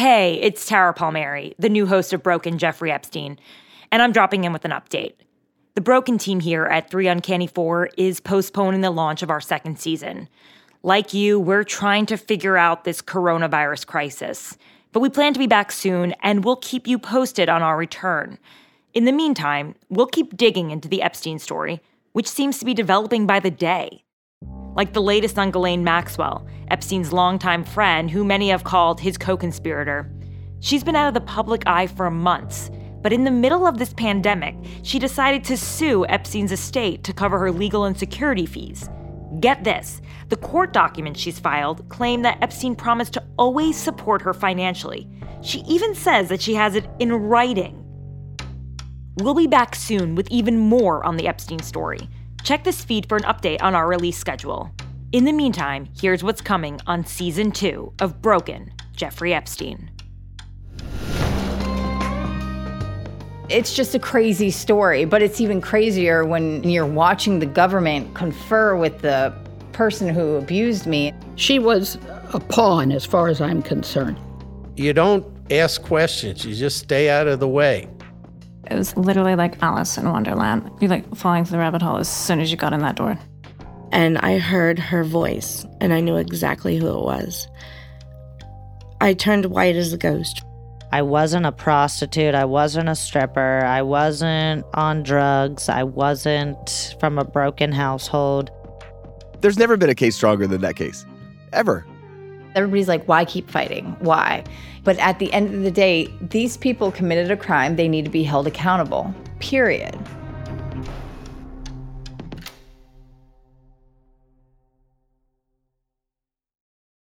Hey, it's Tara Palmieri, the new host of Broken Jeffrey Epstein, and I'm dropping in with an update. The Broken team here at 3 Uncanny 4 is postponing the launch of our second season. Like you, we're trying to figure out this coronavirus crisis. But we plan to be back soon, and we'll keep you posted on our return. In the meantime, we'll keep digging into the Epstein story, which seems to be developing by the day. Like the latest on Ghislaine Maxwell, Epstein's longtime friend, who many have called his co conspirator. She's been out of the public eye for months but in the middle of this pandemic, she decided to sue Epstein's estate to cover her legal and security fees. Get this the court documents she's filed claim that Epstein promised to always support her financially. She even says that she has it in writing. We'll be back soon with even more on the Epstein story. Check this feed for an update on our release schedule. In the meantime, here's what's coming on season two of Broken Jeffrey Epstein. It's just a crazy story, but it's even crazier when you're watching the government confer with the person who abused me. She was a pawn as far as I'm concerned. You don't ask questions, you just stay out of the way. It was literally like Alice in Wonderland. You're like falling through the rabbit hole as soon as you got in that door. And I heard her voice, and I knew exactly who it was. I turned white as a ghost. I wasn't a prostitute. I wasn't a stripper. I wasn't on drugs. I wasn't from a broken household. There's never been a case stronger than that case, ever. Everybody's like, why keep fighting? Why? But at the end of the day, these people committed a crime. They need to be held accountable, period.